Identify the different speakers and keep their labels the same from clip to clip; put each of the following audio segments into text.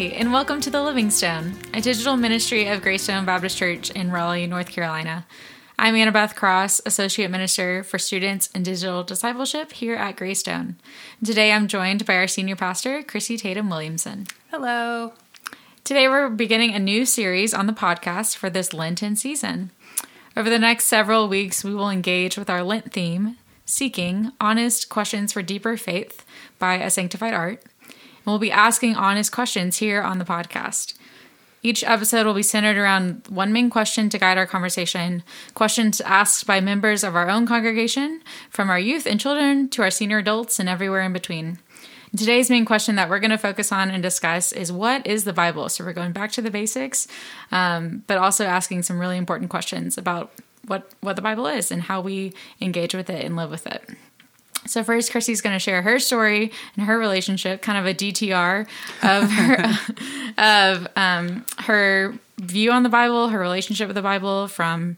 Speaker 1: and welcome to The Living Stone, a digital ministry of Greystone Baptist Church in Raleigh, North Carolina. I'm Anna Beth Cross, Associate Minister for Students and Digital Discipleship here at Greystone. Today I'm joined by our Senior Pastor, Chrissy Tatum Williamson.
Speaker 2: Hello.
Speaker 1: Today we're beginning a new series on the podcast for this Lenten season. Over the next several weeks, we will engage with our Lent theme, Seeking Honest Questions for Deeper Faith by A Sanctified Art. And we'll be asking honest questions here on the podcast. Each episode will be centered around one main question to guide our conversation, questions asked by members of our own congregation, from our youth and children to our senior adults and everywhere in between. Today's main question that we're going to focus on and discuss is what is the Bible? So we're going back to the basics, um, but also asking some really important questions about what what the Bible is and how we engage with it and live with it. So first, Chrissy's going to share her story and her relationship, kind of a DTR of her of um, her view on the Bible, her relationship with the Bible from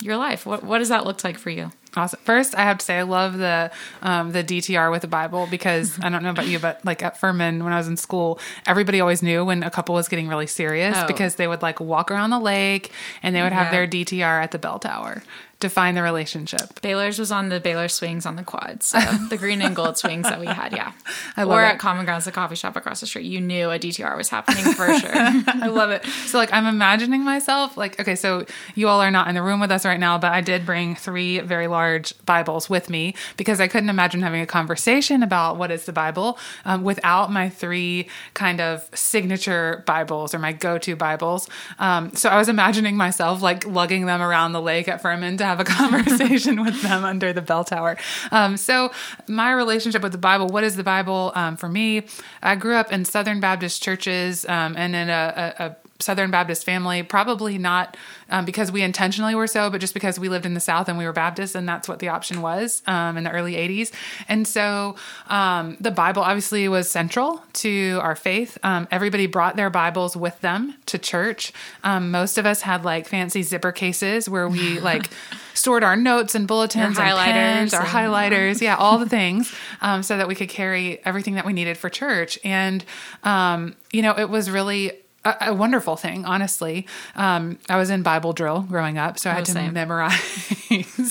Speaker 1: your life. What what does that look like for you?
Speaker 2: Awesome. First, I have to say I love the um, the DTR with the Bible because I don't know about you, but like at Furman when I was in school, everybody always knew when a couple was getting really serious
Speaker 1: Oh.
Speaker 2: because they would like walk around the lake and they would have their DTR at the bell tower to find the relationship.
Speaker 1: Baylor's was on the Baylor swings on the quads, so the green and gold swings that we had, yeah.
Speaker 2: I love
Speaker 1: or
Speaker 2: it.
Speaker 1: at Common Grounds, the coffee shop across the street, you knew a DTR was happening for sure.
Speaker 2: I love it. So like I'm imagining myself like okay, so you all are not in the room with us right now, but I did bring three very large Bibles with me because I couldn't imagine having a conversation about what is the Bible um, without my three kind of signature Bibles or my go-to Bibles. Um, so I was imagining myself like lugging them around the lake at Furman to have a conversation with them under the bell tower. Um, so my relationship with the Bible, what is the Bible um, for me? I grew up in Southern Baptist churches um, and in a, a, a Southern Baptist family, probably not um, because we intentionally were so, but just because we lived in the South and we were Baptist, and that's what the option was um, in the early 80s. And so um, the Bible obviously was central to our faith. Um, everybody brought their Bibles with them to church. Um, most of us had like fancy zipper cases where we like stored our notes and bulletins
Speaker 1: Your
Speaker 2: and pens, our
Speaker 1: and-
Speaker 2: highlighters, yeah, all the things, um, so that we could carry everything that we needed for church. And um, you know, it was really a, a wonderful thing, honestly. Um, I was in Bible drill growing up, so I
Speaker 1: Oh,
Speaker 2: had to
Speaker 1: same.
Speaker 2: memorize.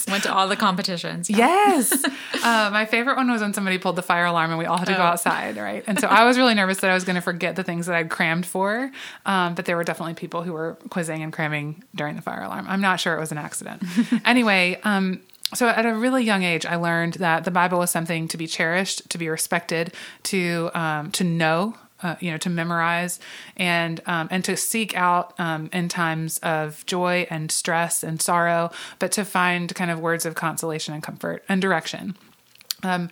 Speaker 1: Went to all the competitions.
Speaker 2: Yes. uh, my favorite one was when somebody pulled the fire alarm and we all had to go
Speaker 1: Oh.
Speaker 2: outside, right? And so I was really nervous that I was going to forget the things that I'd crammed for. Um, but there were definitely people who were quizzing and cramming during the fire alarm. I'm not sure it was an accident. anyway, um, so at a really young age, I learned that the Bible was something to be cherished, to be respected, to um, to know, uh, you know, to memorize, and um, and to seek out um, in times of joy and stress and sorrow, but to find kind of words of consolation and comfort and direction. Um,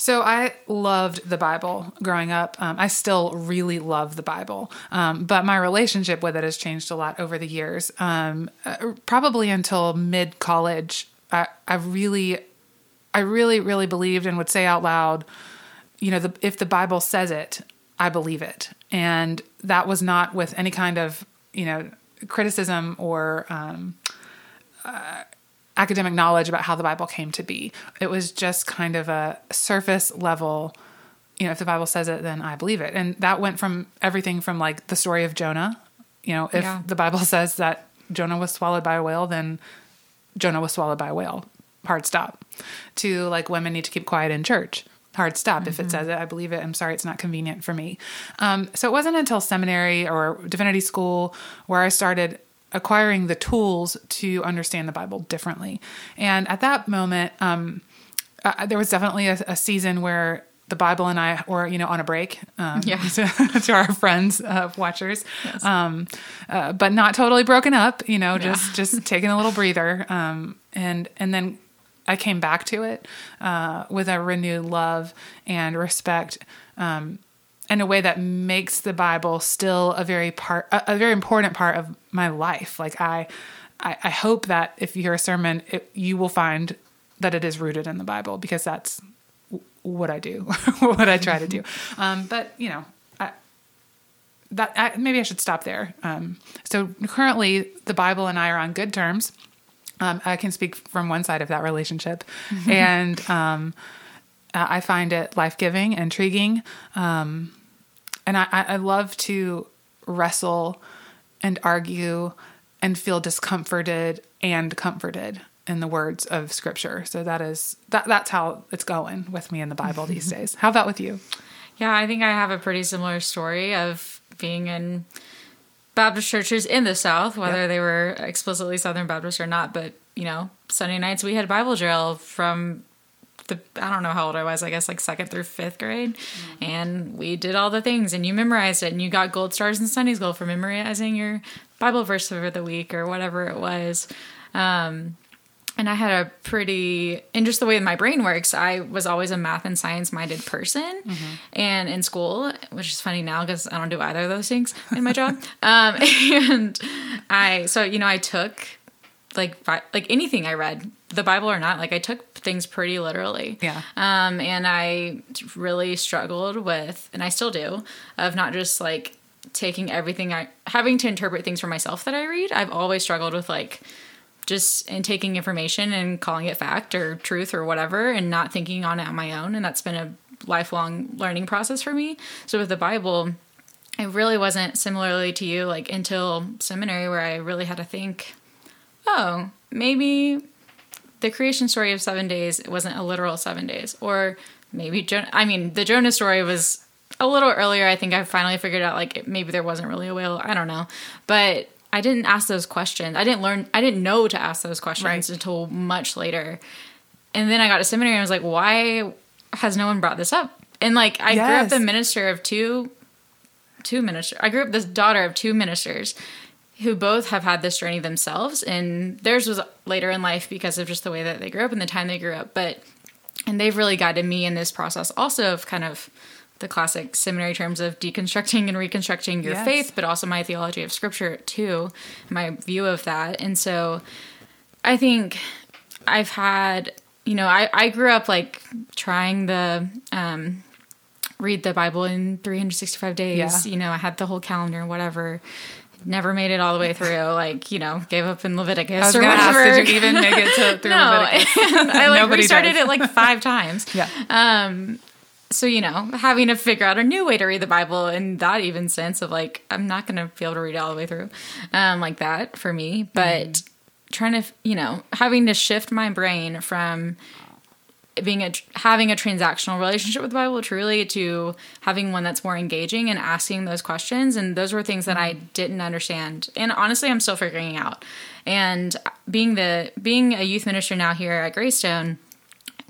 Speaker 2: so I loved the Bible growing up. Um, I still really love the Bible, um, but my relationship with it has changed a lot over the years. Um, uh, probably until mid college, I, I really, I really, really believed and would say out loud, you know, the, if the Bible says it, I believe it, and that was not with any kind of you know criticism or um, academic knowledge about how the Bible came to be. It was just kind of a surface level, you know, if the Bible says it, then I believe it. And that went from everything from like the story of Jonah. You know, if
Speaker 1: Yeah.
Speaker 2: the Bible says that Jonah was swallowed by a whale, then Jonah was swallowed by a whale. Hard stop. To like women need to keep quiet in church. Hard stop. If it says it, I believe it. I'm sorry, it's not convenient for me. Um, so it wasn't until seminary or divinity school where I started acquiring the tools to understand the Bible differently. And at that moment, um, uh, there was definitely a, a season where the Bible and I were, you know, on a break. Um,
Speaker 1: Yeah.
Speaker 2: to, to our friends, uh, watchers, um, uh, but not totally broken up. You know, just just taking a little breather. Um, and and then I came back to it uh, with a renewed love and respect. Um, in a way that makes the Bible still a very part, a, a very important part of my life. Like I, I, I hope that if you hear a sermon, it, you will find that it is rooted in the Bible because that's w- what I do, what I try to do. Um, but you know, I, that I, maybe I should stop there. Um, so currently, the Bible and I are on good terms. Um, I can speak from one side of that relationship, and um, I find it life giving, intriguing. Um, and I, I I love to wrestle and argue and feel discomforted and comforted in the words of scripture. So that is that that's how it's going with me in the Bible these days. How about with you?
Speaker 1: Yeah, I think I have a pretty similar story of being in Baptist churches in the South, whether
Speaker 2: Yep.
Speaker 1: they were explicitly Southern Baptist or not. But, you know, Sunday nights we had Bible drill from the, I don't know how old I was, I guess like second through fifth grade. And we did all the things and you memorized it and you got gold stars in Sunday school for memorizing your Bible verse for the week or whatever it was. Um, and I had a pretty, and just the way my brain works, I was always a math and science minded person. And in school, which is funny now because I don't do either of those things in my job. um, and I, so, you know, I took like, fi- like anything I read, the Bible or not, like I took things pretty literally.
Speaker 2: Yeah.
Speaker 1: Um, and I really struggled with, and I still do, of not just like taking everything I, having to interpret things for myself that I read. I've always struggled with like, just in taking information and calling it fact or truth or whatever and not thinking on it on my own. And that's been a lifelong learning process for me. So with the bible it really wasn't similarly to you like until seminary where i really had to think oh maybe the creation story of seven days wasn't a literal seven days. Or maybe jo- i mean the jonah story was a little earlier. I think i finally figured out like maybe there wasn't really a whale i don't know. But i didn't ask those questions i didn't learn i didn't know to ask those questions
Speaker 2: Right.
Speaker 1: until much later and then i got to seminary and i was like why has no one brought this up and like i grew up
Speaker 2: Yes.
Speaker 1: the minister of two two ministers. I grew up the daughter of two ministers who both have had this journey themselves, and theirs was later in life because of just the way that they grew up and the time they grew up. But and they've really guided me in this process also of kind of the classic seminary terms of deconstructing and reconstructing your
Speaker 2: Yes.
Speaker 1: faith, but also my theology of scripture too, my view of that. And so I think I've had, you know, I, I grew up like trying the um, read the Bible in 365 days.
Speaker 2: Yeah.
Speaker 1: You know, I had the whole calendar and whatever. Never made it all the way through. Like, you know, gave up in Leviticus or
Speaker 2: to ask, did you even make it to through
Speaker 1: no,
Speaker 2: Leviticus?
Speaker 1: I like
Speaker 2: Nobody
Speaker 1: restarted
Speaker 2: does.
Speaker 1: it like five times.
Speaker 2: Yeah.
Speaker 1: So you know, having to figure out a new way to read the Bible in that even sense of like, I'm not going to be able to read it all the way through, um, like that for me. But trying to, you know, having to shift my brain from being a having a transactional relationship with the Bible truly to having one that's more engaging and asking those questions and those were things that I didn't understand. And honestly I'm still figuring out. And being the being a youth minister now here at Greystone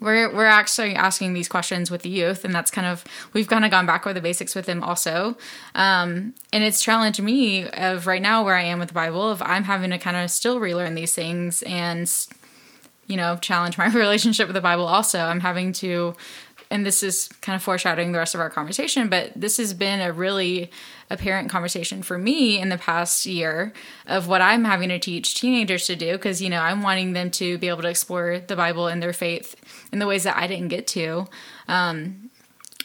Speaker 1: we're we're actually asking these questions with the youth and that's kind of we've kind of gone back over the basics with them also um, and it's challenged me of right now where I am with the Bible of I'm having to kind of still relearn these things and you know, challenge my relationship with the Bible also. I'm having to, and this is kind of foreshadowing the rest of our conversation, but this has been a really apparent conversation for me in the past year of what I'm having to teach teenagers to do. Cause, you know, I'm wanting them to be able to explore the Bible and their faith in the ways that I didn't get to. Um,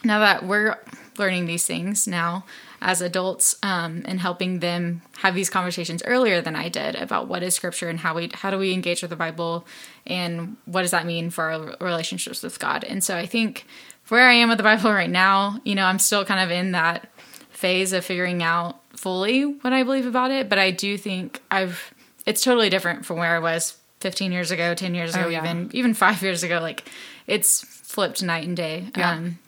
Speaker 1: now that we're learning these things now as adults um, and helping them have these conversations earlier than I did about what is scripture and how we how do we engage with the Bible and what does that mean for our relationships with God. And so I think where I am with the Bible right now, you know, I'm still kind of in that phase of figuring out fully what I believe about it, but I do think I've it's totally different from where I was 15 years ago, 10 years ago,
Speaker 2: Oh, yeah.
Speaker 1: even even 5 years ago like it's flipped night and day.
Speaker 2: Yeah.
Speaker 1: Um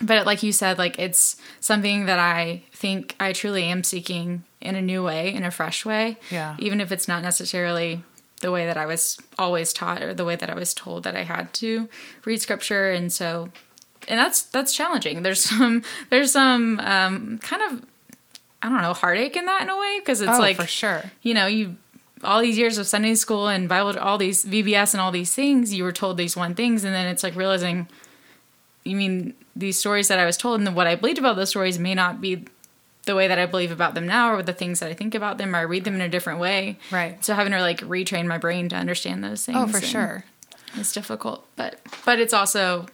Speaker 1: but like you said like it's something that i think i truly am seeking in a new way in a fresh way
Speaker 2: Yeah.
Speaker 1: even if it's not necessarily the way that i was always taught or the way that i was told that i had to read scripture and so and that's that's challenging there's some there's some um kind of i don't know heartache in that in a way because it's
Speaker 2: oh,
Speaker 1: like
Speaker 2: for sure.
Speaker 1: you know, you all these years of Sunday school and Bible, all these VBS and all these things, you were told these one things, and then it's like realizing, you mean these stories that I was told, and what I believed about those stories may not be the way that I believe about them now, or the things that I think about them, or I read them in a different way.
Speaker 2: Right.
Speaker 1: So having to like retrain my brain to understand those things.
Speaker 2: Oh, for sure.
Speaker 1: It's difficult, but but it's also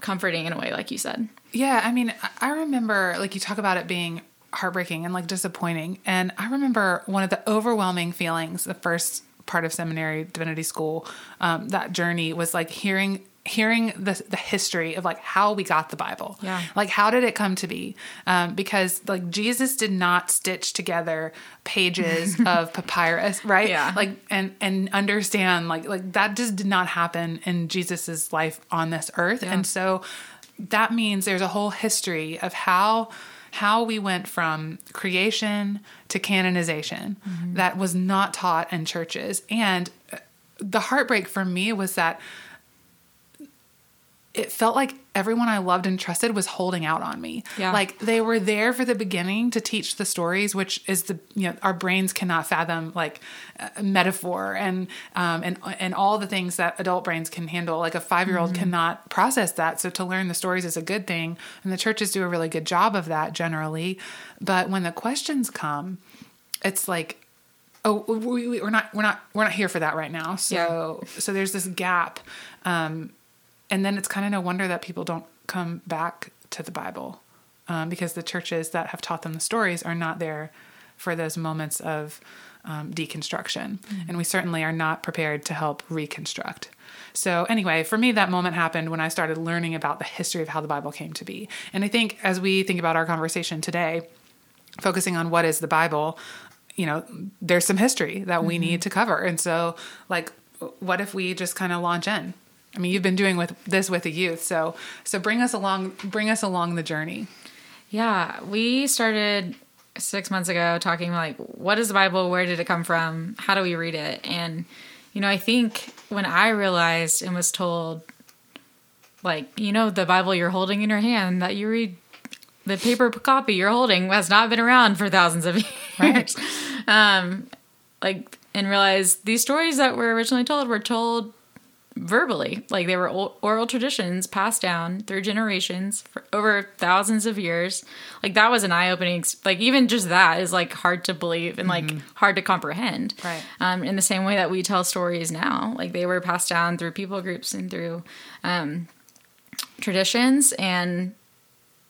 Speaker 1: comforting in a way, like you said.
Speaker 2: Yeah, I mean, I- I remember like you talk about it being heartbreaking and like disappointing, and I remember one of the overwhelming feelings the first part of seminary divinity school um, that journey was like hearing hearing the the history of like how we got the Bible.
Speaker 1: Yeah.
Speaker 2: Like how did it come to be? Um, because like Jesus did not stitch together pages of papyrus, right?
Speaker 1: Yeah.
Speaker 2: Like and and understand like like that just did not happen in Jesus's life on this earth.
Speaker 1: Yeah.
Speaker 2: And so that means there's a whole history of how how we went from creation to canonization that was not taught in churches and uh, the heartbreak for me was that it felt like everyone I loved and trusted was holding out on me.
Speaker 1: Yeah.
Speaker 2: Like they were there for the beginning to teach the stories, which is the you know our brains cannot fathom like uh, metaphor and um, and and all the things that adult brains can handle. Like a five year old cannot process that. So to learn the stories is a good thing, and the churches do a really good job of that generally. But when the questions come, it's like oh we, we, we're not we're not we're not here for that right now so so there's this gap um and then it's kind of no wonder that people don't come back to the bible um, because the churches that have taught them the stories are not there for those moments of um, deconstruction. And we certainly are not prepared to help reconstruct. So anyway for me that moment happened when i started learning about the history of how the bible came to be. And i think as we think about our conversation today focusing on what is the Bible, you know, there's some history that we need to cover. And so, like, what if we just kind of launch in? I mean, you've been doing with this with the youth, so so bring us along, bring us along the journey.
Speaker 1: Yeah, we started six months ago talking like, what is the Bible? Where did it come from? How do we read it? And, you know, I think when I realized and was told, like, you know, the Bible you're holding in your hand that you read, the paper copy you're holding has not been around for thousands of years.
Speaker 2: Right.
Speaker 1: um, like, and realize these stories that were originally told were told verbally. Like they were oral traditions passed down through generations for over thousands of years. Like that was an eye-opening like even just that is like hard to believe and like hard to comprehend.
Speaker 2: Right.
Speaker 1: um, in the same way that we tell stories now. Like they were passed down through people groups and through um, traditions. And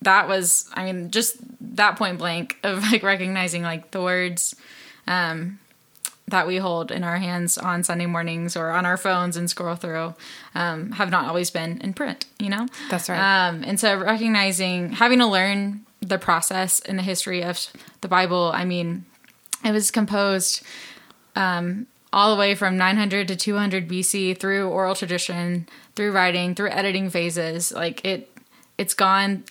Speaker 1: that was i mean just that point blank of like recognizing like the words um, that we hold in our hands on Sunday mornings or on our phones and scroll through um, have not always been in print, you know?
Speaker 2: That's right.
Speaker 1: Um, and so recognizing, having to learn the process and the history of the Bible, I mean, it was composed um, all the way from 900 to 200 BC through oral tradition, through writing, through editing phases. Like it, it's gone,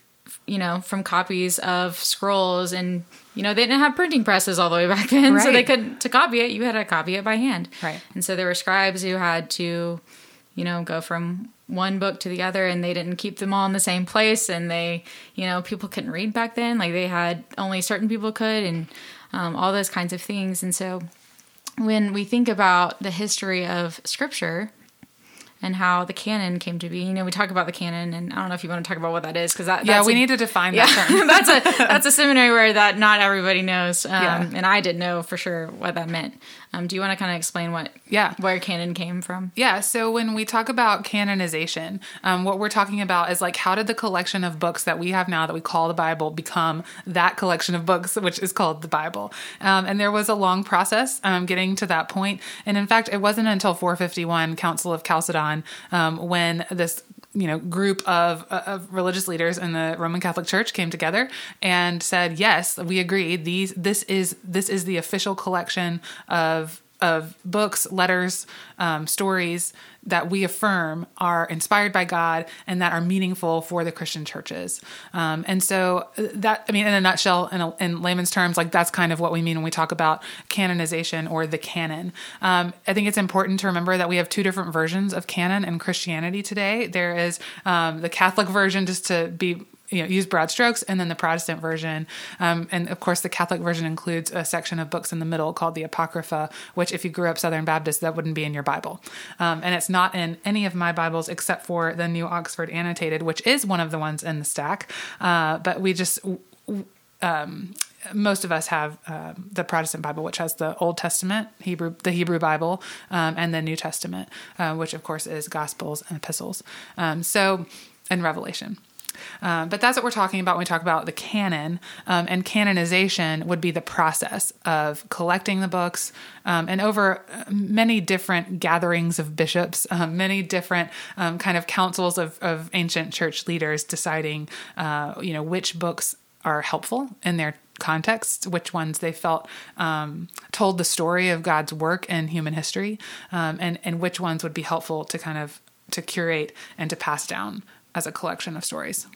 Speaker 1: you know, from copies of scrolls and you know they didn't have printing presses all the way back then, so they
Speaker 2: Right.
Speaker 1: could to copy it. You had to copy it by hand,
Speaker 2: Right.
Speaker 1: And so there were scribes who had to, you know, go from one book to the other, and they didn't keep them all in the same place. And they, you know, people couldn't read back then; like they had only certain people could, and um, all those kinds of things. And so when we think about the history of scripture and how the canon came to be, you know, we talk about the canon, and I don't know if you want to talk about what that is because that
Speaker 2: yeah,
Speaker 1: that's
Speaker 2: we
Speaker 1: a-
Speaker 2: need to define
Speaker 1: yeah,
Speaker 2: that term.
Speaker 1: that's a that's a seminary word that not everybody knows, um,
Speaker 2: Yeah.
Speaker 1: and I didn't know for sure what that meant. Um, do you want to kind of explain what
Speaker 2: Yeah.
Speaker 1: where canon came from?
Speaker 2: Yeah, so when we talk about canonization, um, what we're talking about is like how did the collection of books that we have now that we call the Bible become that collection of books, which is called the Bible? Um, and there was a long process um, getting to that point. And in fact, it wasn't until 451, Council of Chalcedon, um, when this you know group of, of religious leaders in the Roman Catholic Church came together and said, "Yes, we agree. These this is this is the official collection of of books, letters, um, stories that we affirm are inspired by God and that are meaningful for the Christian churches. Um, and so uh, that, I mean, in a nutshell, in, a, in layman's terms, like that's kind of what we mean when we talk about canonization or the canon. Um, I think it's important to remember that we have two different versions of canon in Christianity today. There is um, the Catholic version, just to be you know, use broad strokes, and then the Protestant version. Um, and of course, the Catholic version includes a section of books in the middle called the Apocrypha, which, if you grew up Southern Baptist, that wouldn't be in your Bible. Um, and it's not in any of my Bibles except for the New Oxford Annotated, which is one of the ones in the stack. Uh, but we just. Um, most of us have um, the Protestant Bible, which has the Old Testament, Hebrew, the Hebrew Bible, um, and the New Testament, uh, which of course is Gospels and Epistles. Um, so, and Revelation. Um, but that's what we're talking about when we talk about the canon. Um, and canonization would be the process of collecting the books um, and over uh, many different gatherings of bishops, um, many different um, kind of councils of, of ancient church leaders deciding, uh, you know, which books are helpful in their contexts, which ones they felt um, told the story of God's work in human history, um, and and which ones would be helpful to kind of to curate and to pass down as a collection of stories.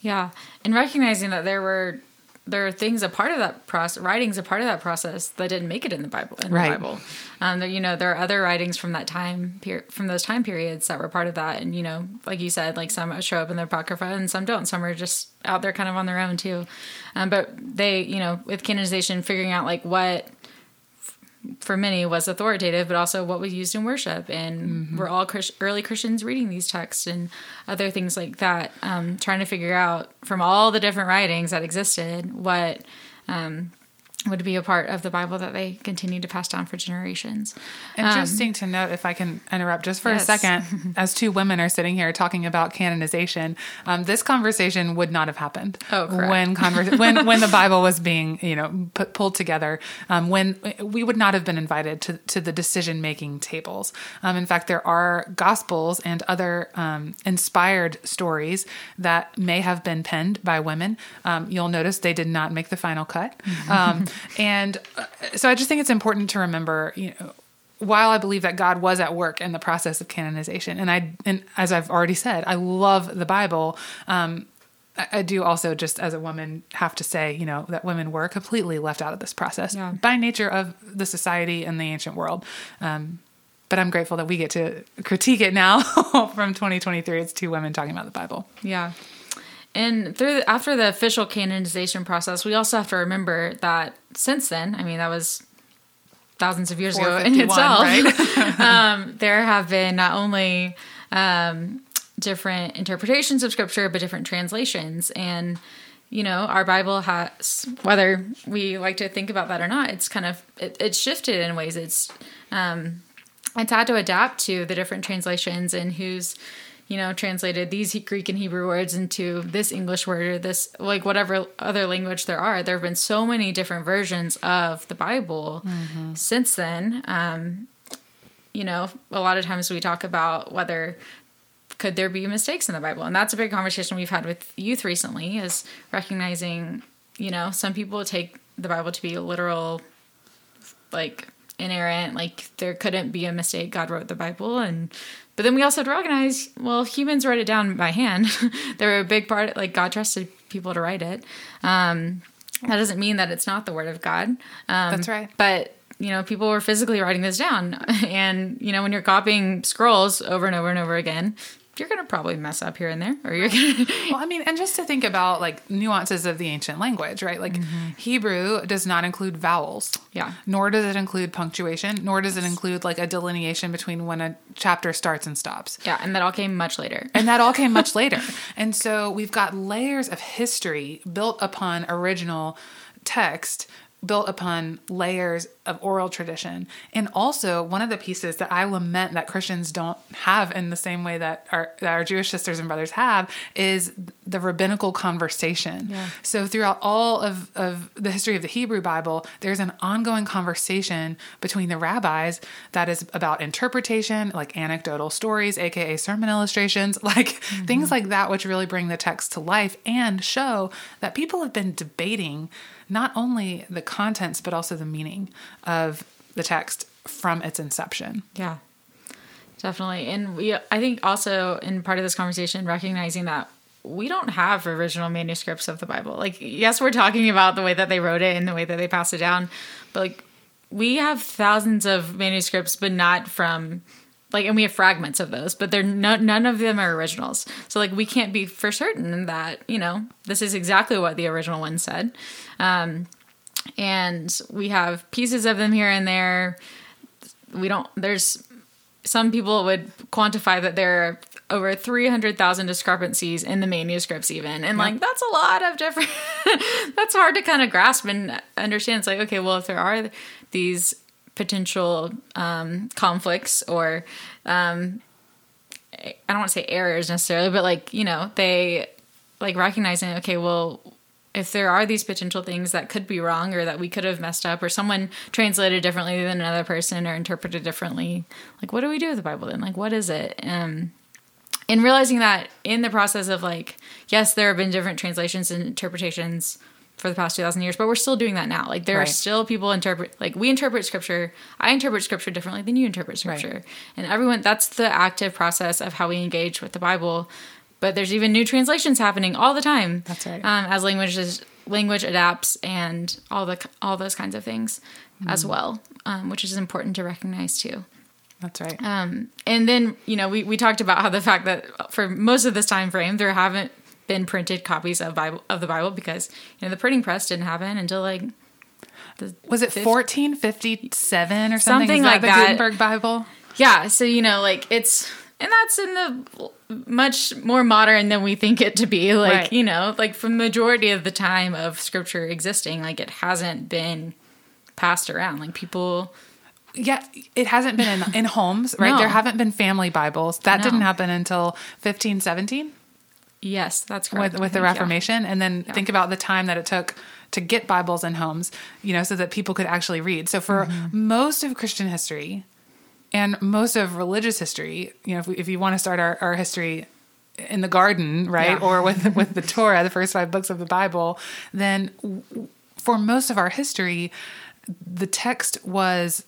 Speaker 1: Yeah, and recognizing that there were there are things a part of that process, writings a part of that process that didn't make it in the Bible. In
Speaker 2: Right.
Speaker 1: the Bible, um, there, you know, there are other writings from that time per- from those time periods that were part of that, and you know, like you said, like some show up in the apocrypha and some don't. Some are just out there kind of on their own too. Um, but they, you know, with canonization, figuring out like what for many was authoritative, but also what was used in worship. And we're all Chris- early Christians reading these texts and other things like that, um, trying to figure out from all the different writings that existed what um, would be a part of the Bible that they continue to pass down for generations.
Speaker 2: Interesting to note, if I can interrupt just for
Speaker 1: Yes.
Speaker 2: a second, as two women are sitting here talking about canonization, um, this conversation would not have happened
Speaker 1: Oh,
Speaker 2: when when when the Bible was being you know put, pulled together. Um, when we would not have been invited to to the decision making tables. Um, in fact, there are gospels and other um, inspired stories that may have been penned by women. Um, you'll notice they did not make the final cut, um, and uh, so I just think it's important to remember, you know while I believe that God was at work in the process of canonization, and I, and as I've already said, I love the Bible. Um, I, I do also, just as a woman, have to say, you know, that women were completely left out of this process
Speaker 1: Yeah.
Speaker 2: by nature of the society and the ancient world. Um, but I'm grateful that we get to critique it now from 2023. It's two women talking about the Bible.
Speaker 1: Yeah. And through after the official canonization process, we also have to remember that since then, I mean, that was thousands of years ago in
Speaker 2: 451,
Speaker 1: itself. um, there have been not only um, different interpretations of scripture, but different translations. And you know, our Bible has, whether we like to think about that or not, it's kind of it, it's shifted in ways. It's um, it's had to adapt to the different translations and who's you know translated these greek and hebrew words into this english word or this like whatever other language there are. There have been so many different versions of the bible since then. Um you know a lot of times we talk about whether could there be mistakes in the bible. And that's a big conversation we've had with youth recently is recognizing you know some people take the bible to be literal like inerrant like there couldn't be a mistake. God wrote the bible and but then we also have to recognize well humans wrote it down by hand. They're a big part like god trusted people to write it. Um that doesn't mean that it's not the word of god. Um
Speaker 2: That's right.
Speaker 1: but you know people were physically writing this down. And you know when you're copying scrolls over and over and over again you're gonna probably mess up here and there or you're gonna
Speaker 2: Well, I mean, and just to think about like nuances of the ancient language, right? Like mm-hmm. Hebrew does not include vowels.
Speaker 1: Yeah.
Speaker 2: Nor does it include punctuation, nor does it include like a delineation between when a chapter starts and stops.
Speaker 1: yeah and that all came much later
Speaker 2: And that all came much later. And so we've got layers of history built upon original text, built upon layers of oral tradition. And also, one of the pieces that I lament that Christians don't have in the same way that our, that our Jewish sisters and brothers have is the rabbinical conversation.
Speaker 1: Yeah.
Speaker 2: So, throughout all of, of the history of the Hebrew Bible, there's an ongoing conversation between the rabbis that is about interpretation, like anecdotal stories, aka sermon illustrations, like mm-hmm. things like that, which really bring the text to life and show that people have been debating not only the contents, but also the meaning of the text from its inception.
Speaker 1: Yeah, definitely. And we, I think also in part of this conversation, recognizing that we don't have original manuscripts of the Bible. Like, yes, we're talking about the way that they wrote it and the way that they passed it down, but like, we have thousands of manuscripts, but not from like, and we have fragments of those, but they're no, none of them are originals. So like, we can't be for certain that you know this is exactly what the original one said. Um, and we have pieces of them here and there. We don't. There's some people would quantify that there are over 300,000 discrepancies in the manuscripts even and like that's a lot of different that's hard to kind of grasp and understand it's like okay well if there are these potential um, conflicts or um, i don't want to say errors necessarily but like you know they like recognizing, okay, well, if there are these potential things that could be wrong or that we could have messed up or someone translated differently than another person or interpreted differently, like what do we do with the Bible then? Like what is it? Um and realizing that in the process of like, yes, there have been different translations and interpretations for the past 2000 years but we're still doing that now like there
Speaker 2: Right.
Speaker 1: are still people interpret like we interpret scripture i interpret scripture differently than you interpret scripture and everyone that's the active process of how we engage with the bible but there's even new translations happening all the time
Speaker 2: That's right.
Speaker 1: um, as languages language adapts and all the all those kinds of things as
Speaker 2: Mm-hmm.
Speaker 1: well um, which is important to recognize too
Speaker 2: That's right.
Speaker 1: um, and then you know we, we talked about how the fact that for most of this time frame there haven't been printed copies of Bible of the Bible because you know the printing press didn't happen until like the
Speaker 2: was it 1457 or something?
Speaker 1: Something
Speaker 2: Is
Speaker 1: like
Speaker 2: the
Speaker 1: that.
Speaker 2: Gutenberg Bible.
Speaker 1: yeah so you know like it's and that's in the much more modern than we think it to be like
Speaker 2: Right.
Speaker 1: you know like for majority of the time of scripture existing like it hasn't been passed around like people
Speaker 2: Yeah, it hasn't been in, in homes, right?
Speaker 1: No.
Speaker 2: There haven't been family Bibles. That
Speaker 1: No.
Speaker 2: didn't happen until 1517
Speaker 1: yes that's correct
Speaker 2: with, with the
Speaker 1: think, yeah.
Speaker 2: Reformation. And then
Speaker 1: Yeah.
Speaker 2: think about the time that it took to get Bibles in homes, you know, so that people could actually read. So for
Speaker 1: Mm-hmm.
Speaker 2: most of Christian history and most of religious history, you know, if, we, if you want to start our, our history in the garden, right,
Speaker 1: Yeah.
Speaker 2: or with with the Torah, the first five books of the Bible, then w- for most of our history, the text was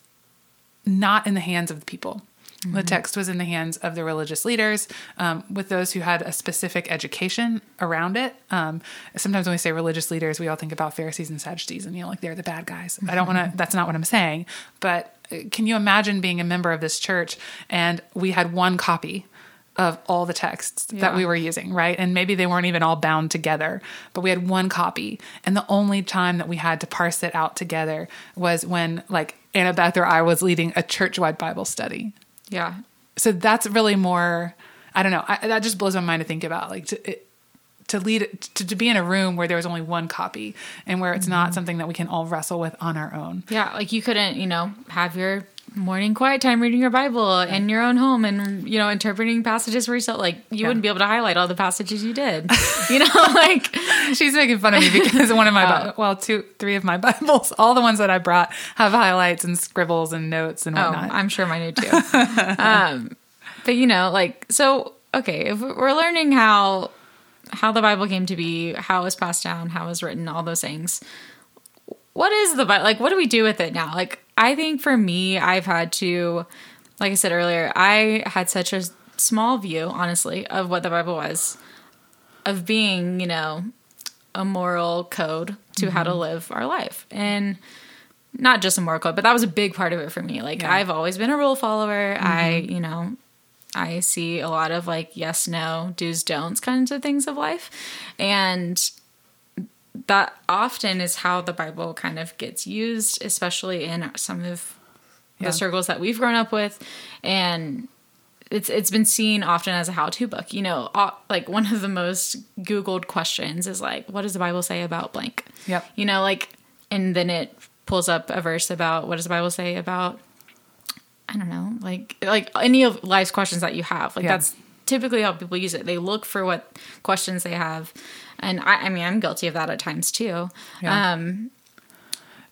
Speaker 2: not in the hands of the people. The text was in the hands of the religious leaders, um, with those who had a specific education around it. Um, sometimes when we say religious leaders, we all think about Pharisees and Sadducees, and you know, like they're the bad guys. I don't want to. That's not what I'm saying. But uh, can you imagine being a member of this church and we had one copy of all the texts that we were using, right? And maybe they weren't even all bound together, but we had one copy. And the only time that we had to parse it out together was when, like, Anna Beth or I was leading a church wide Bible study.
Speaker 1: Yeah
Speaker 2: So that's really more, I don't know, I, that just blows my mind to think about. Like, to, it, to lead, to, to be in a room where there was only one copy and where it's not mm-hmm. something that we can all wrestle with on our own.
Speaker 1: Yeah, like you couldn't, you know, have your morning quiet time reading your Bible in your own home and, you know, interpreting passages for yourself. Like you
Speaker 2: Yeah.
Speaker 1: wouldn't be able to highlight all the passages you did. You know, like
Speaker 2: She's making fun of me because one of my,
Speaker 1: Oh.
Speaker 2: Bi- well, two, three of my Bibles, all the ones that I brought have highlights and scribbles and notes and
Speaker 1: oh,
Speaker 2: whatnot.
Speaker 1: I'm sure mine do too. um, but you know, like so. Okay, if we're learning how how the Bible came to be, how it was passed down, how it was written, all those things. What is the Bible? Like, what do we do with it now? Like, I think for me, I've had to, like I said earlier, I had such a small view, honestly, of what the Bible was, of being, you know, a moral code to how to mm-hmm. live our life. And not just a moral code, but that was a big part of it for me. Like
Speaker 2: Yeah.
Speaker 1: I've always been a rule follower. I, mm-hmm. you know, I see a lot of like yes, no, do's, don'ts kinds of things of life. And that often is how the Bible kind of gets used, especially in some of
Speaker 2: Yeah.
Speaker 1: the circles that we've grown up with. And it's it's been seen often as a how-to book. You know, like one of the most googled questions is like, "What does the Bible say about blank?"
Speaker 2: Yep.
Speaker 1: You know, like, and then it pulls up a verse about what does the Bible say about I don't know, like like any of life's questions that you have. Like
Speaker 2: Yeah.
Speaker 1: that's typically how people use it. They look for what questions they have, and I, I mean, I'm guilty of that at times too.
Speaker 2: Yeah.
Speaker 1: Um,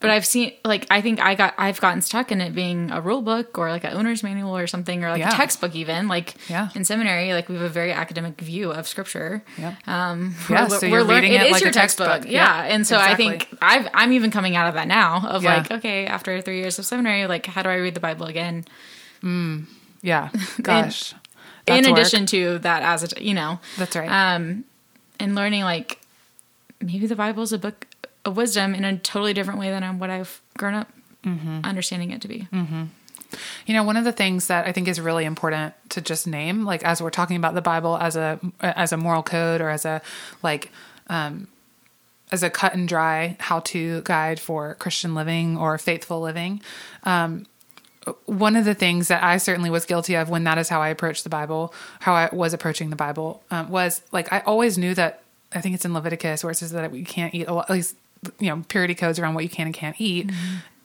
Speaker 1: but I've seen like I think I got I've gotten stuck in it being a rule book or like a owner's manual or something or like
Speaker 2: Yeah.
Speaker 1: a textbook even like
Speaker 2: Yeah.
Speaker 1: in seminary like we have a very academic view of scripture.
Speaker 2: Yep.
Speaker 1: Um,
Speaker 2: Yeah,
Speaker 1: we're-
Speaker 2: so
Speaker 1: we're
Speaker 2: you're reading it
Speaker 1: is
Speaker 2: like
Speaker 1: your
Speaker 2: a textbook.
Speaker 1: Yeah, and so I think. I've I'm even coming out of that now of
Speaker 2: Yeah.
Speaker 1: like okay after three years of seminary like how do I read the Bible again?
Speaker 2: Yeah. Gosh.
Speaker 1: in
Speaker 2: work.
Speaker 1: addition to that as a you know
Speaker 2: That's right.
Speaker 1: um and learning like maybe the Bible is a book of wisdom in a totally different way than what i've grown up
Speaker 2: Mm-hmm.
Speaker 1: understanding it to be
Speaker 2: You know, one of the things that I think is really important to just name, like as we're talking about the Bible as a as a moral code or as a like um, as a cut and dry how to guide for Christian living or faithful living. Um, one of the things that I certainly was guilty of when that is how I approached the Bible, how I was approaching the Bible, um, was like I always knew that I think it's in Leviticus where it says that we can't eat a lot, at least you know purity codes around what you can and can't eat,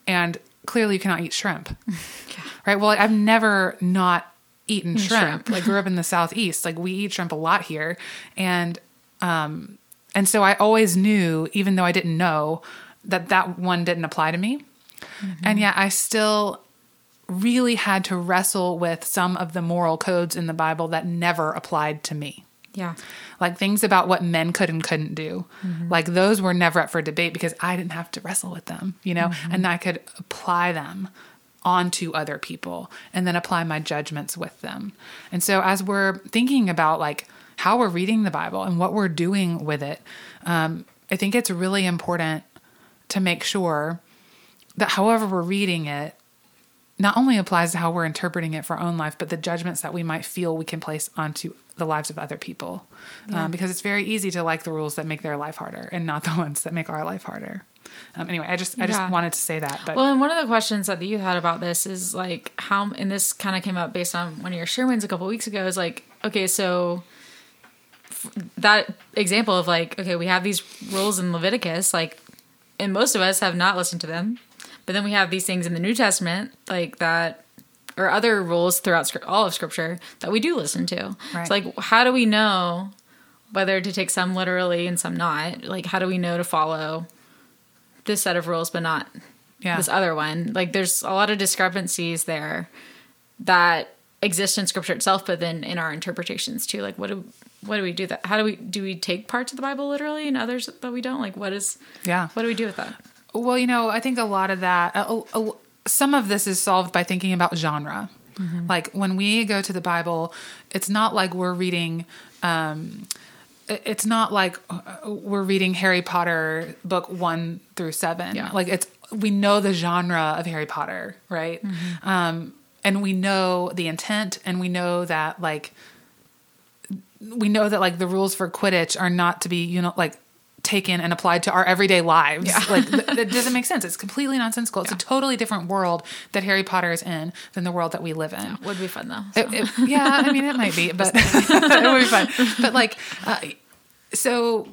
Speaker 2: and clearly you cannot eat shrimp, right? Well, I've never not eaten shrimp.
Speaker 1: shrimp.
Speaker 2: like grew up in the southeast, like we eat shrimp a lot here, and Um, and so I always knew, even though I didn't know, that that one didn't apply to me. And yet I still really had to wrestle with some of the moral codes in the Bible that never applied to me.
Speaker 1: Yeah.
Speaker 2: Like things about what men could and couldn't do. Like those were never up for debate because I didn't have to wrestle with them, you know, and I could apply them onto other people and then apply my judgments with them. And so as we're thinking about like how we're reading the Bible and what we're doing with it, um, I think it's really important to make sure that however we're reading it not only applies to how we're interpreting it for our own life, but the judgments that we might feel we can place onto the lives of other people. Um, because it's very easy to like the rules that make their life harder and not the ones that make our life harder. Um, anyway, I just I just
Speaker 1: Yeah.
Speaker 2: wanted to say that. But
Speaker 1: Well, and one of the questions that you had about this is like how, and this kind of came up based on one of your Shermans a couple weeks ago. Is like, okay, so f- that example of like, okay, we have these rules in Leviticus, like, and most of us have not listened to them, but then we have these things in the New Testament, like that, or other rules throughout all of Scripture that we do listen to.
Speaker 2: Right.
Speaker 1: It's like, how do we know whether to take some literally and some not? Like, how do we know to follow this set of rules but not
Speaker 2: yeah,
Speaker 1: this other one. Like there's a lot of discrepancies there that exist in scripture itself, but then in our interpretations too. Like what do what do we do that? How do we do we take parts of the Bible literally and others that we don't? Like what is
Speaker 2: yeah.
Speaker 1: what do we do with that?
Speaker 2: Well, you know, I think a lot of that, uh, uh, some of this is solved by thinking about genre. Like when we go to the Bible, it's not like we're reading. Um, it's not like uh, we're reading Harry Potter book one through seven.
Speaker 1: Yeah.
Speaker 2: Like it's we know the genre of Harry Potter, right? Um, and we know the intent, and we know that like we know that like the rules for Quidditch are not to be you know like taken and applied to our everyday lives. Yeah. Like th- that doesn't make sense. It's completely nonsensical. It's a totally different world that Harry Potter is in than the world that we live in.
Speaker 1: Would be fun though.
Speaker 2: It- it- yeah, I mean it might be, but it would be fun. But like, uh, so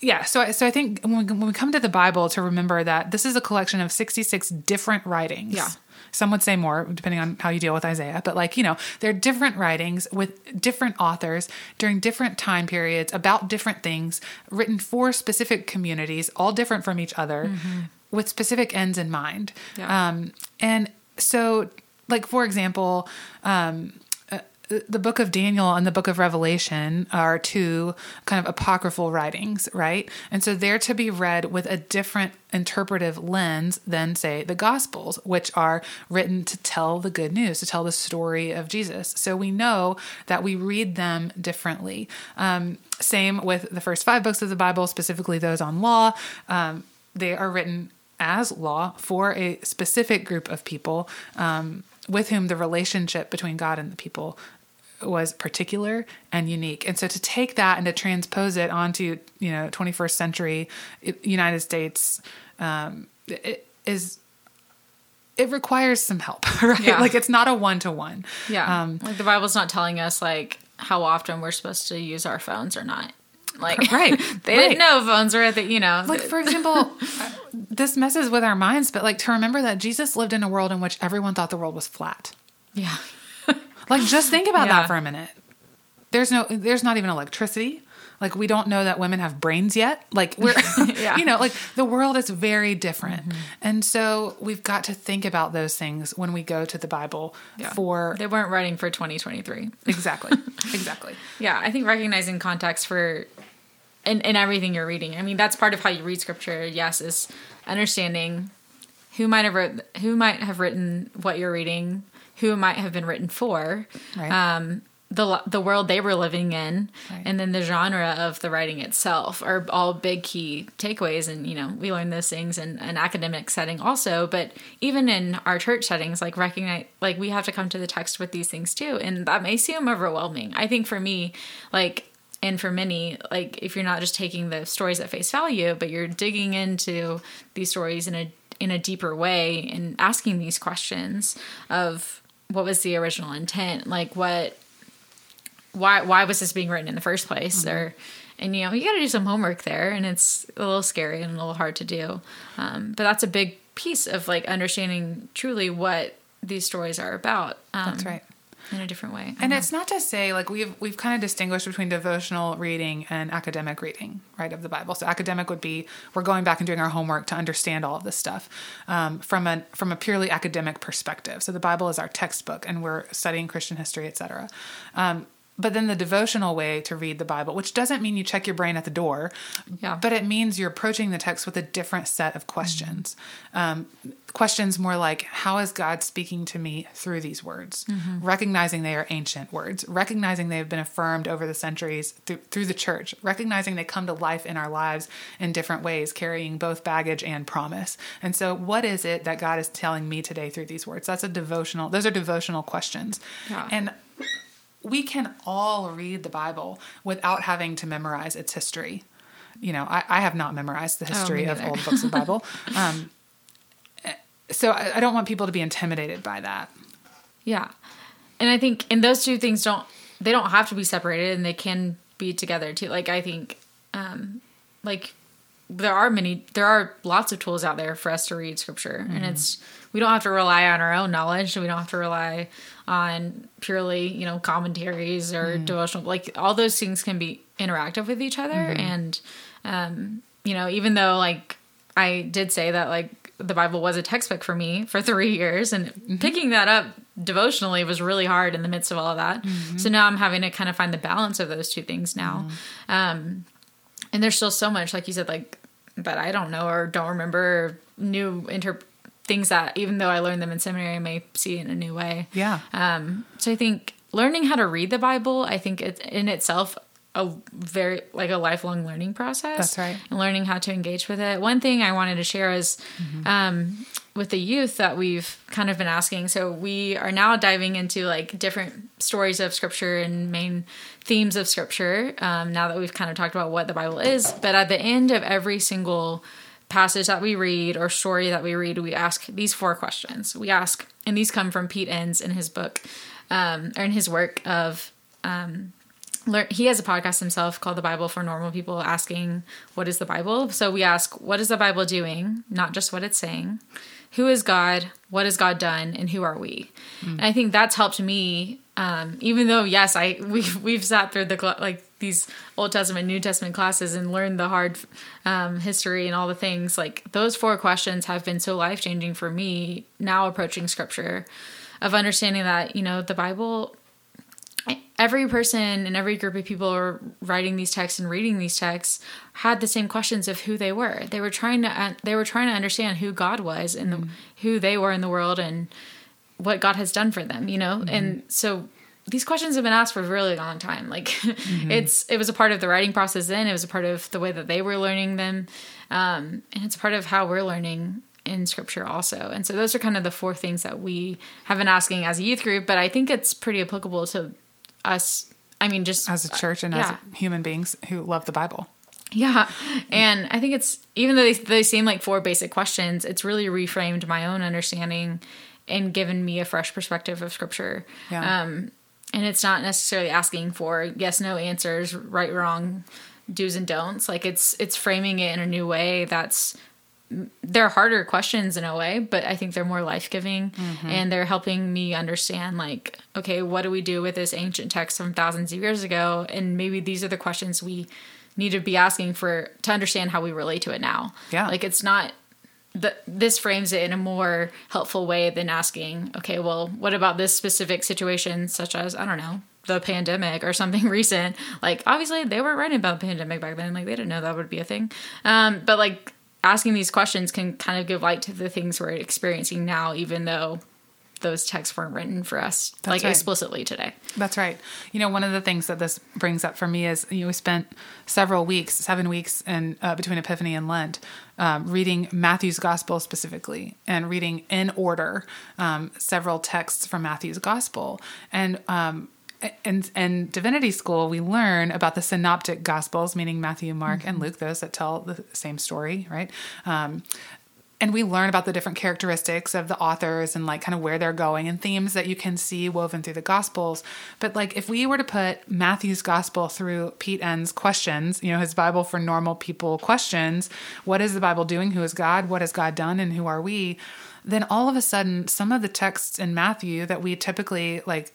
Speaker 2: yeah, so I- so I think when we, when we come to the Bible to remember that this is a collection of sixty six different writings.
Speaker 1: Yeah.
Speaker 2: Some would say more, depending on how you deal with Isaiah. But like, you know, they're different writings with different authors during different time periods about different things, written for specific communities, all different from each other, with specific ends in mind.
Speaker 1: Yeah.
Speaker 2: Um, and so, like for example, um, the book of Daniel and the book of Revelation are two kind of apocryphal writings, right? And so they're to be read with a different interpretive lens than, say, the Gospels, which are written to tell the good news, to tell the story of Jesus. So we know that we read them differently. Um, same with the first five books of the Bible, specifically those on law. Um, they are written as law for a specific group of people um, with whom the relationship between God and the people was particular and unique. And so to take that and to transpose it onto, you know, 21st century United States um, it is it requires some help, right?
Speaker 1: Yeah.
Speaker 2: Like it's not a one to one.
Speaker 1: Yeah.
Speaker 2: Um,
Speaker 1: like the Bible's not telling us like how often we're supposed to use our phones or not. Like
Speaker 2: Right,
Speaker 1: they
Speaker 2: right.
Speaker 1: didn't know phones were at the you know
Speaker 2: like for example this messes with our minds but like to remember that jesus lived in a world in which everyone thought the world was flat
Speaker 1: yeah.
Speaker 2: Like just think about
Speaker 1: Yeah.
Speaker 2: that for a minute there's no there's not even electricity like we don't know that women have brains yet like we're
Speaker 1: Yeah.
Speaker 2: you know like the world is very different
Speaker 1: Mm-hmm.
Speaker 2: and so we've got to think about those things when we go to the bible
Speaker 1: Yeah.
Speaker 2: for
Speaker 1: They weren't writing for 2023.
Speaker 2: exactly exactly
Speaker 1: Yeah, I think recognizing context for in, in everything you're reading. I mean, that's part of how you read scripture. Yes, is understanding who might have wrote, who might have written what you're reading, who it might have been written for,
Speaker 2: Right.
Speaker 1: um, the the world they were living in,
Speaker 2: Right.
Speaker 1: and then the genre of the writing itself are all big key takeaways. And you know, we learn those things in an academic setting also, but even in our church settings, like recognize, like we have to come to the text with these things too, and that may seem overwhelming. I think for me, like and for many like if you're not just taking the stories at face value but you're digging into these stories in a in a deeper way and asking these questions of what was the original intent? Like what why why was this being written in the first place? Or and you know you got to do some homework there and it's a little scary and a little hard to do. Um, but that's a big piece of like understanding truly what these stories are about. Um,
Speaker 2: that's right
Speaker 1: in a different way.
Speaker 2: And it's not to say like we've we've kind of distinguished between devotional reading and academic reading, right, of the Bible. So academic would be we're going back and doing our homework to understand all of this stuff um, from a from a purely academic perspective. So the Bible is our textbook, and we're studying Christian history, etc. Um, but then the devotional way to read the Bible, which doesn't mean you check your brain at the door,
Speaker 1: Yeah.
Speaker 2: but it means you're approaching the text with a different set of questions. Um, questions more like, How is God speaking to me through these words? Recognizing they are ancient words, recognizing they have been affirmed over the centuries through, through the church, recognizing they come to life in our lives in different ways, carrying both baggage and promise. And so, what is it that God is telling me today through these words? That's a devotional, those are devotional questions.
Speaker 1: Yeah.
Speaker 2: And we can all read the Bible without having to memorize its history. You know, I, I have not memorized the history of
Speaker 1: neither.
Speaker 2: all the books of the Bible. Um, so I, I don't want people to be intimidated by that.
Speaker 1: Yeah. And I think and those two things don't they don't have to be separated and they can be together too. Like I think um like there are many there are lots of tools out there for us to read scripture and it's we don't have to rely on our own knowledge. We don't have to rely on purely, you know, commentaries or devotional like all those things can be interactive with each other. And um you know, even though like I did say that like the Bible was a textbook for me for three years, and picking that up devotionally was really hard in the midst of all of that. So now I'm having to kind of find the balance of those two things now. Um, and there's still so much, like you said, like that I don't know or don't remember or new inter things that even though I learned them in seminary, I may see in a new way.
Speaker 2: Yeah.
Speaker 1: Um, so I think learning how to read the Bible, I think it's in itself a very like a lifelong learning process.
Speaker 2: That's right.
Speaker 1: And learning how to engage with it. One thing I wanted to share is um, with the youth that we've kind of been asking. So we are now diving into like different stories of scripture and main themes of scripture. Um, now that we've kind of talked about what the Bible is, but at the end of every single passage that we read or story that we read, we ask these four questions. We ask, and these come from Pete Enns in his book, um, or in his work of, um, learn, he has a podcast himself called The Bible for Normal People, asking, What is the Bible? So we ask, What is the Bible doing? Not just what it's saying. Who is God? What has God done? And who are we? And I think that's helped me. Um, even though, yes, I we've we've sat through the like these Old Testament, New Testament classes and learned the hard um, history and all the things. Like those four questions have been so life changing for me now approaching Scripture, of understanding that you know the Bible every person and every group of people are writing these texts and reading these texts had the same questions of who they were. They were trying to uh, they were trying to understand who God was and the, who they were in the world and what God has done for them, you know? And so these questions have been asked for a really long time. Like it's it was a part of the writing process then, it was a part of the way that they were learning them. Um, and it's part of how we're learning in scripture also. And so those are kind of the four things that we have been asking as a youth group, but I think it's pretty applicable to us. I mean, just
Speaker 2: As a church and
Speaker 1: yeah.
Speaker 2: as human beings who love the Bible.
Speaker 1: yeah. And I think it's, even though they, they seem like four basic questions, it's really reframed my own understanding and given me a fresh perspective of scripture.
Speaker 2: Yeah.
Speaker 1: Um, and it's not necessarily asking for yes, no answers, right, wrong, do's and don'ts. Like it's, it's framing it in a new way that's, they're harder questions in a way, but I think they're more life giving mm-hmm. and they're helping me understand, like, okay, what do we do with this ancient text from thousands of years ago? And maybe these are the questions we need to be asking for to understand how we relate to it now.
Speaker 2: Yeah.
Speaker 1: Like, it's not. The, this frames it in a more helpful way than asking, okay, well, what about this specific situation, such as, I don't know, the pandemic or something recent? Like, obviously, they weren't writing about the pandemic back then. Like, they didn't know that would be a thing. Um, but, like, asking these questions can kind of give light to the things we're experiencing now, even though those texts weren't written for us like
Speaker 2: right.
Speaker 1: explicitly today.
Speaker 2: That's right. You know, one of the things that this brings up for me is you know we spent several weeks, seven weeks, in uh, between Epiphany and Lent, um, reading Matthew's Gospel specifically, and reading in order um, several texts from Matthew's Gospel, and um, in, in divinity school, we learn about the synoptic gospels, meaning Matthew, Mark, and Luke, those that tell the same story, right? Um, and we learn about the different characteristics of the authors and like kind of where they're going and themes that you can see woven through the gospels but like if we were to put matthew's gospel through pete enns' questions you know his bible for normal people questions what is the bible doing who is god what has god done and who are we then all of a sudden some of the texts in matthew that we typically like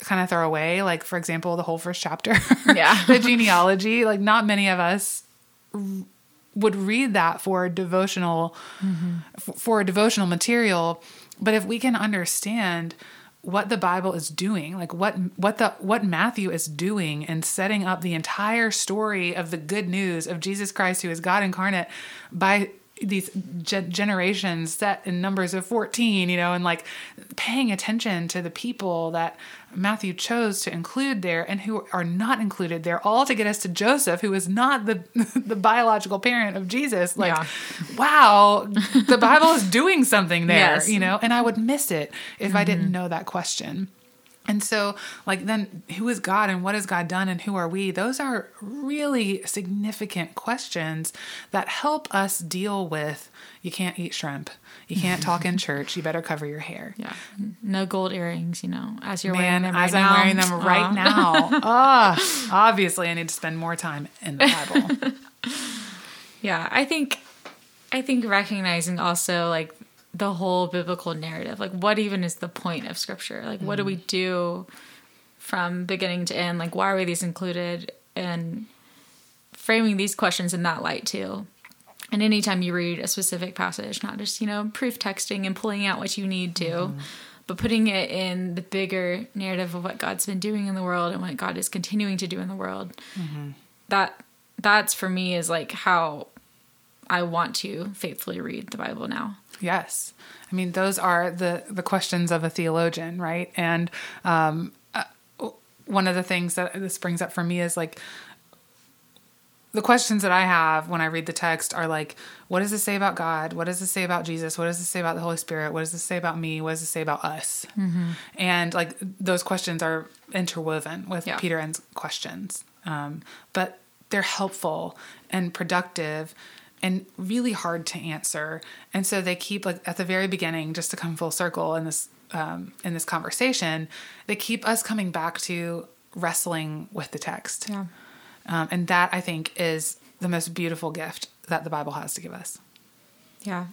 Speaker 2: kind of throw away. Like, for example, the whole first chapter,
Speaker 1: Yeah.
Speaker 2: the genealogy. Like, not many of us would read that for a devotional f- for devotional material. But if we can understand what the Bible is doing, like what what the what Matthew is doing and setting up the entire story of the good news of Jesus Christ who is God incarnate by these ge- generations set in numbers of 14 you know and like paying attention to the people that matthew chose to include there and who are not included there all to get us to joseph who is not the the biological parent of jesus like
Speaker 1: Yeah.
Speaker 2: wow the bible is doing something there
Speaker 1: Yes.
Speaker 2: you know and i would miss it if i didn't mm-hmm. know that question and so, like, then who is God and what has God done and who are we? Those are really significant questions that help us deal with you can't eat shrimp, you can't talk in church, you better cover your hair.
Speaker 1: Yeah. No gold earrings, you know, as you're
Speaker 2: Man,
Speaker 1: wearing them right
Speaker 2: as
Speaker 1: now.
Speaker 2: I'm wearing them right
Speaker 1: Aw.
Speaker 2: now. Ah, obviously, I need to spend more time in the Bible.
Speaker 1: Yeah, I think I think recognizing also like the whole biblical narrative. Like what even is the point of scripture? Like what do we mm-hmm. do from beginning to end? Like why are we these included and framing these questions in that light too. And anytime you read a specific passage, not just, you know, proof texting and pulling out what you need to, mm-hmm. but putting it in the bigger narrative of what God's been doing in the world and what God is continuing to do in the world. Mm-hmm. That that's for me is like how I want to faithfully read the Bible now.
Speaker 2: Yes. I mean, those are the, the questions of a theologian, right? And um, uh, one of the things that this brings up for me is like the questions that I have when I read the text are like, what does this say about God? What does this say about Jesus? What does this say about the Holy Spirit? What does this say about me? What does this say about us? And like those questions are interwoven with
Speaker 1: Yeah.
Speaker 2: Peter Enns' questions, um, but they're helpful and productive and really hard to answer. And so they keep like at the very beginning, just to come full circle in this um, in this conversation, they keep us coming back to wrestling with the text.
Speaker 1: Yeah.
Speaker 2: Um, and that I think is the most beautiful gift that the Bible has to give us.
Speaker 1: Yeah.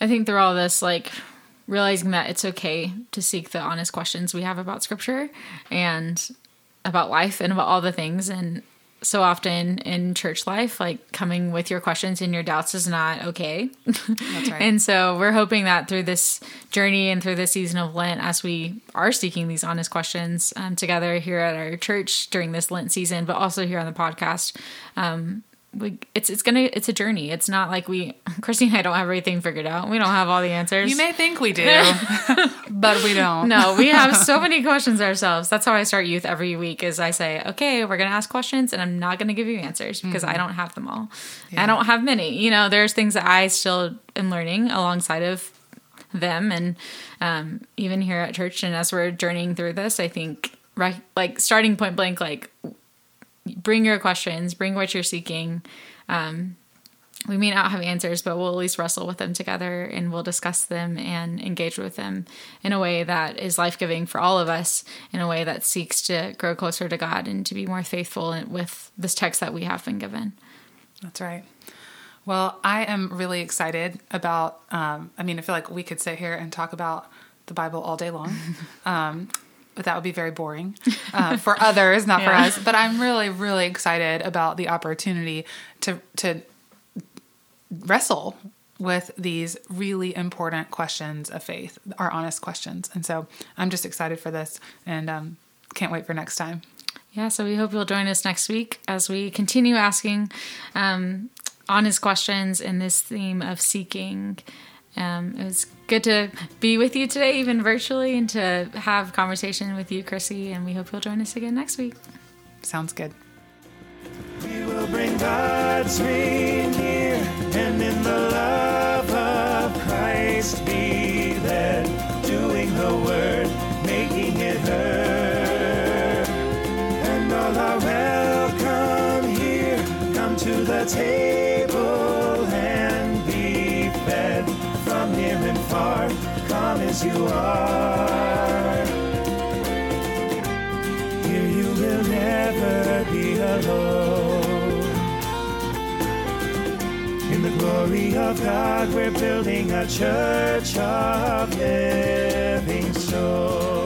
Speaker 1: I think through all this, like realizing that it's okay to seek the honest questions we have about scripture and about life and about all the things. And so often in church life, like coming with your questions and your doubts is not okay.
Speaker 2: That's right.
Speaker 1: And so we're hoping that through this journey and through this season of Lent, as we are seeking these honest questions um, together here at our church during this Lent season, but also here on the podcast, um, we, it's it's gonna it's a journey. It's not like we Chrissy and I don't have everything figured out. We don't have all the answers.
Speaker 2: you may think we do, but we don't.
Speaker 1: no, we have so many questions ourselves. That's how I start youth every week. Is I say, okay, we're gonna ask questions, and I'm not gonna give you answers because I don't have them all. I don't have many. You know, there's things that I still am learning alongside of them, and um, even here at church. And as we're journeying through this, I think right, like starting point blank, like bring your questions, bring what you're seeking. Um, we may not have answers, but we'll at least wrestle with them together and we'll discuss them and engage with them in a way that is life giving for all of us, in a way that seeks to grow closer to God and to be more faithful with this text that we have been given.
Speaker 2: That's right. Well, I am really excited about. Um, I mean, I feel like we could sit here and talk about the Bible all day long, um, that would be very boring uh, for others, not for us. But I'm really, really excited about the opportunity to to wrestle with these really important questions of faith, our honest questions. And so I'm just excited for this, and um, can't wait for next time.
Speaker 1: Yeah, so we hope you'll join us next week as we continue asking um, honest questions in this theme of seeking. Um, it was good to be with you today, even virtually, and to have conversation with you, Chrissy. And we hope you'll join us again next week.
Speaker 2: Sounds good.
Speaker 3: We will bring God's reign near, and in the love of Christ be led, doing the word, making it heard. And all are welcome here. Come to the table as you are. Here you will never be alone. In the glory of God, we're building a church of living stones.